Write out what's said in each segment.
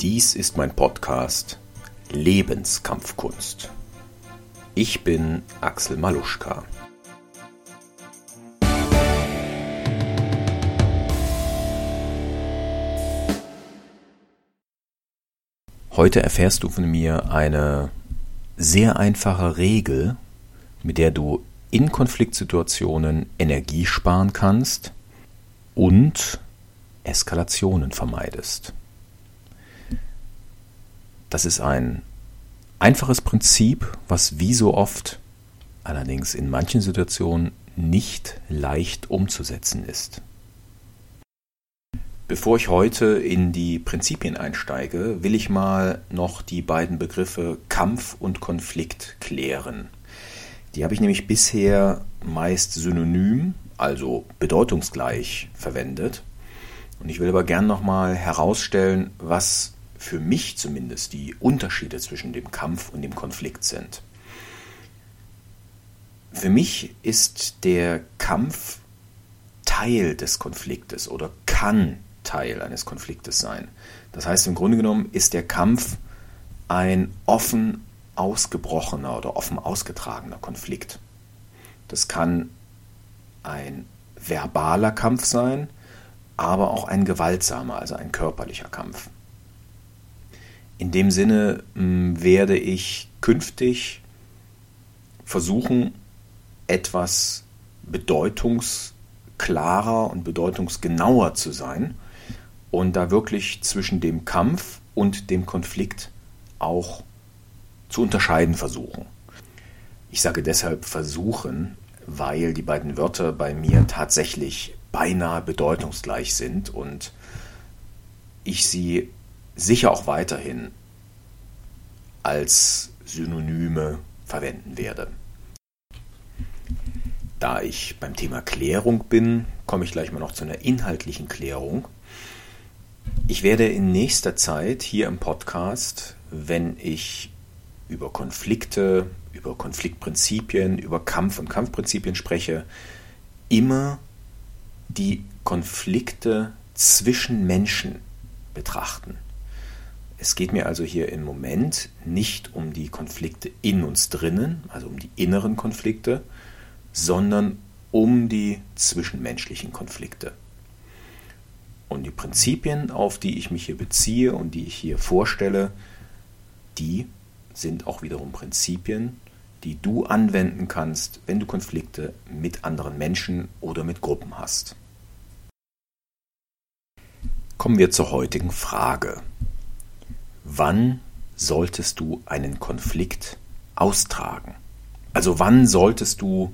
Dies ist mein Podcast Lebenskampfkunst. Ich bin Axel Maluschka. Heute erfährst du von mir eine sehr einfache Regel, mit der du in Konfliktsituationen Energie sparen kannst und Eskalationen vermeidest. Das ist ein einfaches Prinzip, was wie so oft allerdings in manchen Situationen nicht leicht umzusetzen ist. Bevor ich heute in die Prinzipien einsteige, will ich mal noch die beiden Begriffe Kampf und Konflikt klären. Die habe ich nämlich bisher meist synonym, also bedeutungsgleich verwendet. Und ich will aber gern nochmal herausstellen, was für mich zumindest die Unterschiede zwischen dem Kampf und dem Konflikt sind. Für mich ist der Kampf Teil des Konfliktes oder kann Teil eines Konfliktes sein. Das heißt, im Grunde genommen ist der Kampf ein offen ausgebrochener oder offen ausgetragener Konflikt. Das kann ein verbaler Kampf sein, aber auch ein gewaltsamer, also ein körperlicher Kampf. In dem Sinne hm, werde ich künftig versuchen, etwas bedeutungsklarer und bedeutungsgenauer zu sein und da wirklich zwischen dem Kampf und dem Konflikt auch zu unterscheiden versuchen. Ich sage deshalb versuchen, weil die beiden Wörter bei mir tatsächlich beinahe bedeutungsgleich sind und ich sie sicher auch weiterhin als Synonyme verwenden werde. Da ich beim Thema Klärung bin, komme ich gleich mal noch zu einer inhaltlichen Klärung. Ich werde in nächster Zeit hier im Podcast, wenn ich über Konflikte, über Konfliktprinzipien, über Kampf- und Kampfprinzipien spreche, immer die Konflikte zwischen Menschen betrachten. Es geht mir also hier im Moment nicht um die Konflikte in uns drinnen, also um die inneren Konflikte, sondern um die zwischenmenschlichen Konflikte. Und die Prinzipien, auf die ich mich hier beziehe und die ich hier vorstelle, die sind auch wiederum Prinzipien, die du anwenden kannst, wenn du Konflikte mit anderen Menschen oder mit Gruppen hast. Kommen wir zur heutigen Frage. Wann solltest du einen Konflikt austragen? Also wann solltest du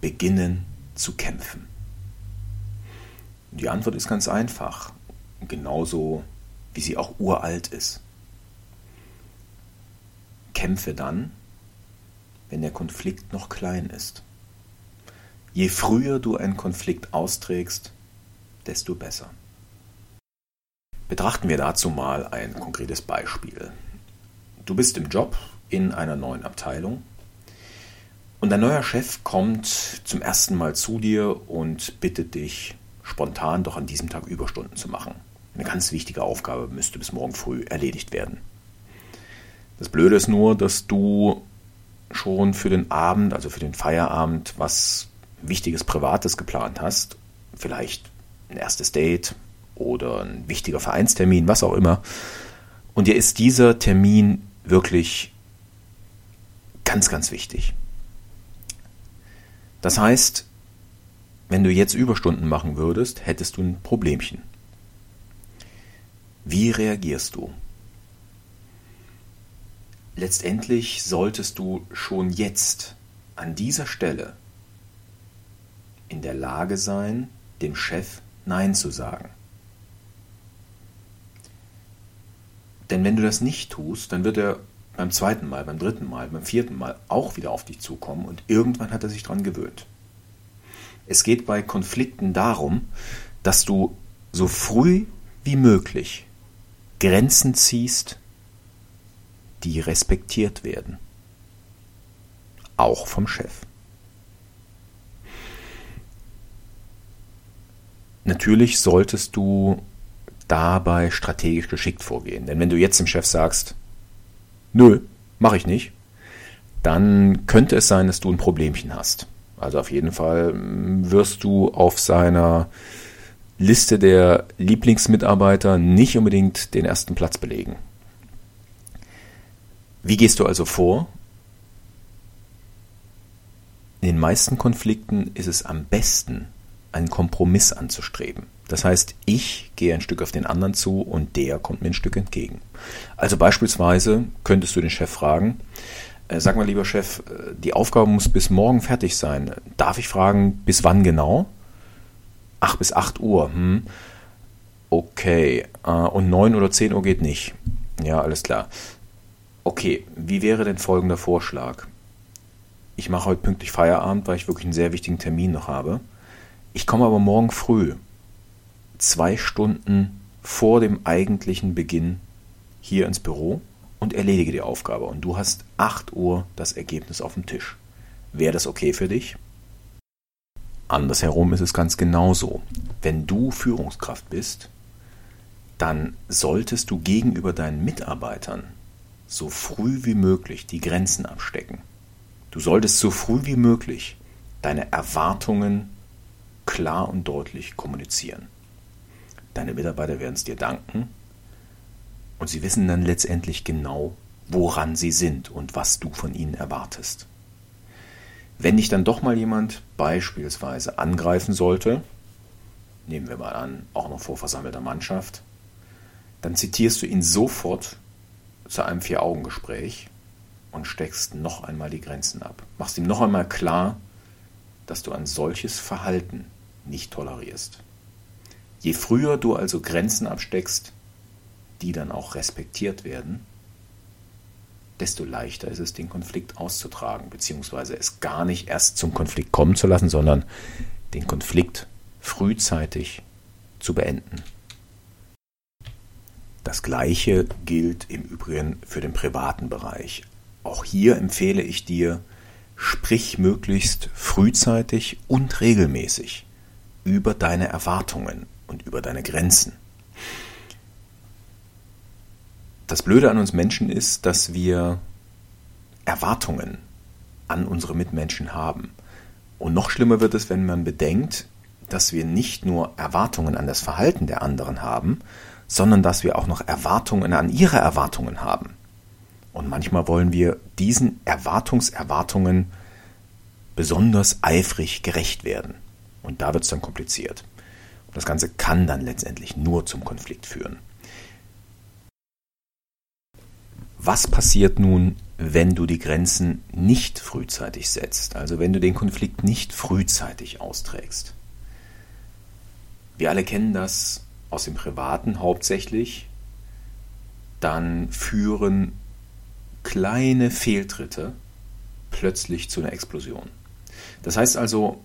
beginnen zu kämpfen? Die Antwort ist ganz einfach, genauso wie sie auch uralt ist. Kämpfe dann, wenn der Konflikt noch klein ist. Je früher du einen Konflikt austrägst, desto besser. Betrachten wir dazu mal ein konkretes Beispiel. Du bist im Job in einer neuen Abteilung und ein neuer Chef kommt zum ersten Mal zu dir und bittet dich, spontan doch an diesem Tag Überstunden zu machen. Eine ganz wichtige Aufgabe müsste bis morgen früh erledigt werden. Das Blöde ist nur, dass du schon für den Abend, also für den Feierabend, was Wichtiges Privates geplant hast. Vielleicht ein erstes Date oder ein wichtiger Vereinstermin, was auch immer. Und dir ist dieser Termin wirklich ganz, ganz wichtig. Das heißt, wenn du jetzt Überstunden machen würdest, hättest du ein Problemchen. Wie reagierst du? Letztendlich solltest du schon jetzt an dieser Stelle in der Lage sein, dem Chef Nein zu sagen. Denn wenn du das nicht tust, dann wird er beim zweiten Mal, beim dritten Mal, beim vierten Mal auch wieder auf dich zukommen und irgendwann hat er sich daran gewöhnt. Es geht bei Konflikten darum, dass du so früh wie möglich Grenzen ziehst, die respektiert werden. Auch vom Chef. Natürlich solltest du dabei strategisch geschickt vorgehen. Denn wenn du jetzt dem Chef sagst, nö, mache ich nicht, dann könnte es sein, dass du ein Problemchen hast. Also auf jeden Fall mm, wirst du auf seiner Liste der Lieblingsmitarbeiter nicht unbedingt den ersten Platz belegen. Wie gehst du also vor? In den meisten Konflikten ist es am besten, einen Kompromiss anzustreben. Das heißt, ich gehe ein Stück auf den anderen zu und der kommt mir ein Stück entgegen. Also beispielsweise könntest du den Chef fragen, äh, sag mal lieber Chef, äh, die Aufgabe muss bis morgen fertig sein. Darf ich fragen, bis wann genau? Ach, bis 8 Uhr. Hm. Okay. Äh, und 9 oder 10 Uhr geht nicht. Ja, alles klar. Okay, wie wäre denn folgender Vorschlag? Ich mache heute pünktlich Feierabend, weil ich wirklich einen sehr wichtigen Termin noch habe. Ich komme aber morgen früh, zwei Stunden vor dem eigentlichen Beginn, hier ins Büro und erledige die Aufgabe. Und du hast 8 Uhr das Ergebnis auf dem Tisch. Wäre das okay für dich? Andersherum ist es ganz genauso. Wenn du Führungskraft bist, dann solltest du gegenüber deinen Mitarbeitern so früh wie möglich die Grenzen abstecken. Du solltest so früh wie möglich deine Erwartungen klar und deutlich kommunizieren. Deine Mitarbeiter werden es dir danken und sie wissen dann letztendlich genau, woran sie sind und was du von ihnen erwartest. Wenn dich dann doch mal jemand beispielsweise angreifen sollte, nehmen wir mal an, auch noch vor versammelter Mannschaft, dann zitierst du ihn sofort zu einem Vier-Augen-Gespräch und steckst noch einmal die Grenzen ab. Machst ihm noch einmal klar, dass du ein solches Verhalten nicht tolerierst. Je früher du also Grenzen absteckst, die dann auch respektiert werden, desto leichter ist es, den Konflikt auszutragen, beziehungsweise es gar nicht erst zum Konflikt kommen zu lassen, sondern den Konflikt frühzeitig zu beenden. Das Gleiche gilt im Übrigen für den privaten Bereich. Auch hier empfehle ich dir, sprich möglichst frühzeitig und regelmäßig über deine Erwartungen und über deine Grenzen. Das Blöde an uns Menschen ist, dass wir Erwartungen an unsere Mitmenschen haben. Und noch schlimmer wird es, wenn man bedenkt, dass wir nicht nur Erwartungen an das Verhalten der anderen haben, sondern dass wir auch noch Erwartungen an ihre Erwartungen haben. Und manchmal wollen wir diesen Erwartungserwartungen besonders eifrig gerecht werden. Und da wird es dann kompliziert. Das Ganze kann dann letztendlich nur zum Konflikt führen. Was passiert nun, wenn du die Grenzen nicht frühzeitig setzt, also wenn du den Konflikt nicht frühzeitig austrägst? Wir alle kennen das aus dem Privaten hauptsächlich. Dann führen kleine Fehltritte plötzlich zu einer Explosion. Das heißt also,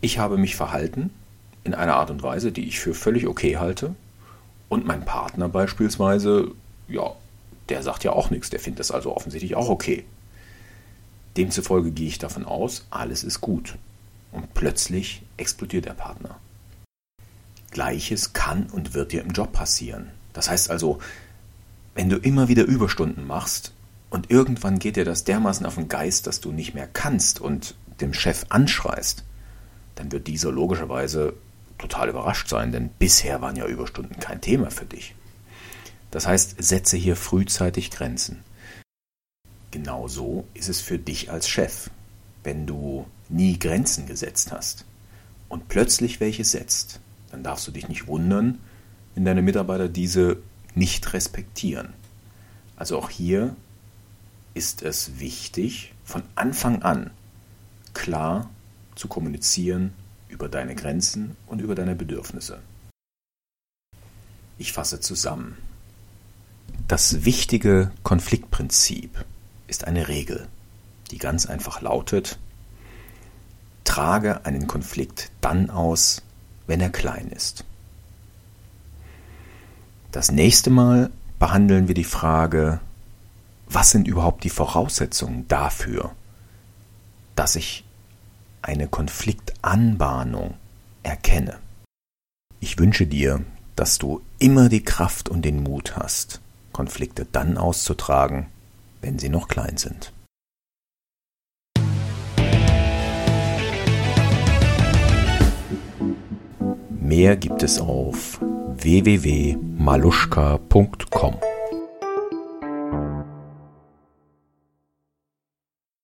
ich habe mich verhalten in einer Art und Weise, die ich für völlig okay halte. Und mein Partner beispielsweise, ja, der sagt ja auch nichts, der findet das also offensichtlich auch okay. Demzufolge gehe ich davon aus, alles ist gut. Und plötzlich explodiert der Partner. Gleiches kann und wird dir im Job passieren. Das heißt also, wenn du immer wieder Überstunden machst und irgendwann geht dir das dermaßen auf den Geist, dass du nicht mehr kannst und dem Chef anschreist, dann wird dieser logischerweise total überrascht sein, denn bisher waren ja Überstunden kein Thema für dich. Das heißt, setze hier frühzeitig Grenzen. Genauso ist es für dich als Chef, wenn du nie Grenzen gesetzt hast und plötzlich welche setzt, dann darfst du dich nicht wundern, wenn deine Mitarbeiter diese nicht respektieren. Also auch hier ist es wichtig, von Anfang an klar zu kommunizieren über deine Grenzen und über deine Bedürfnisse. Ich fasse zusammen. Das wichtige Konfliktprinzip ist eine Regel, die ganz einfach lautet, trage einen Konflikt dann aus, wenn er klein ist. Das nächste Mal behandeln wir die Frage, was sind überhaupt die Voraussetzungen dafür, dass ich eine Konfliktanbahnung erkenne. Ich wünsche dir, dass du immer die Kraft und den Mut hast, Konflikte dann auszutragen, wenn sie noch klein sind. Mehr gibt es auf www.maluschka.com.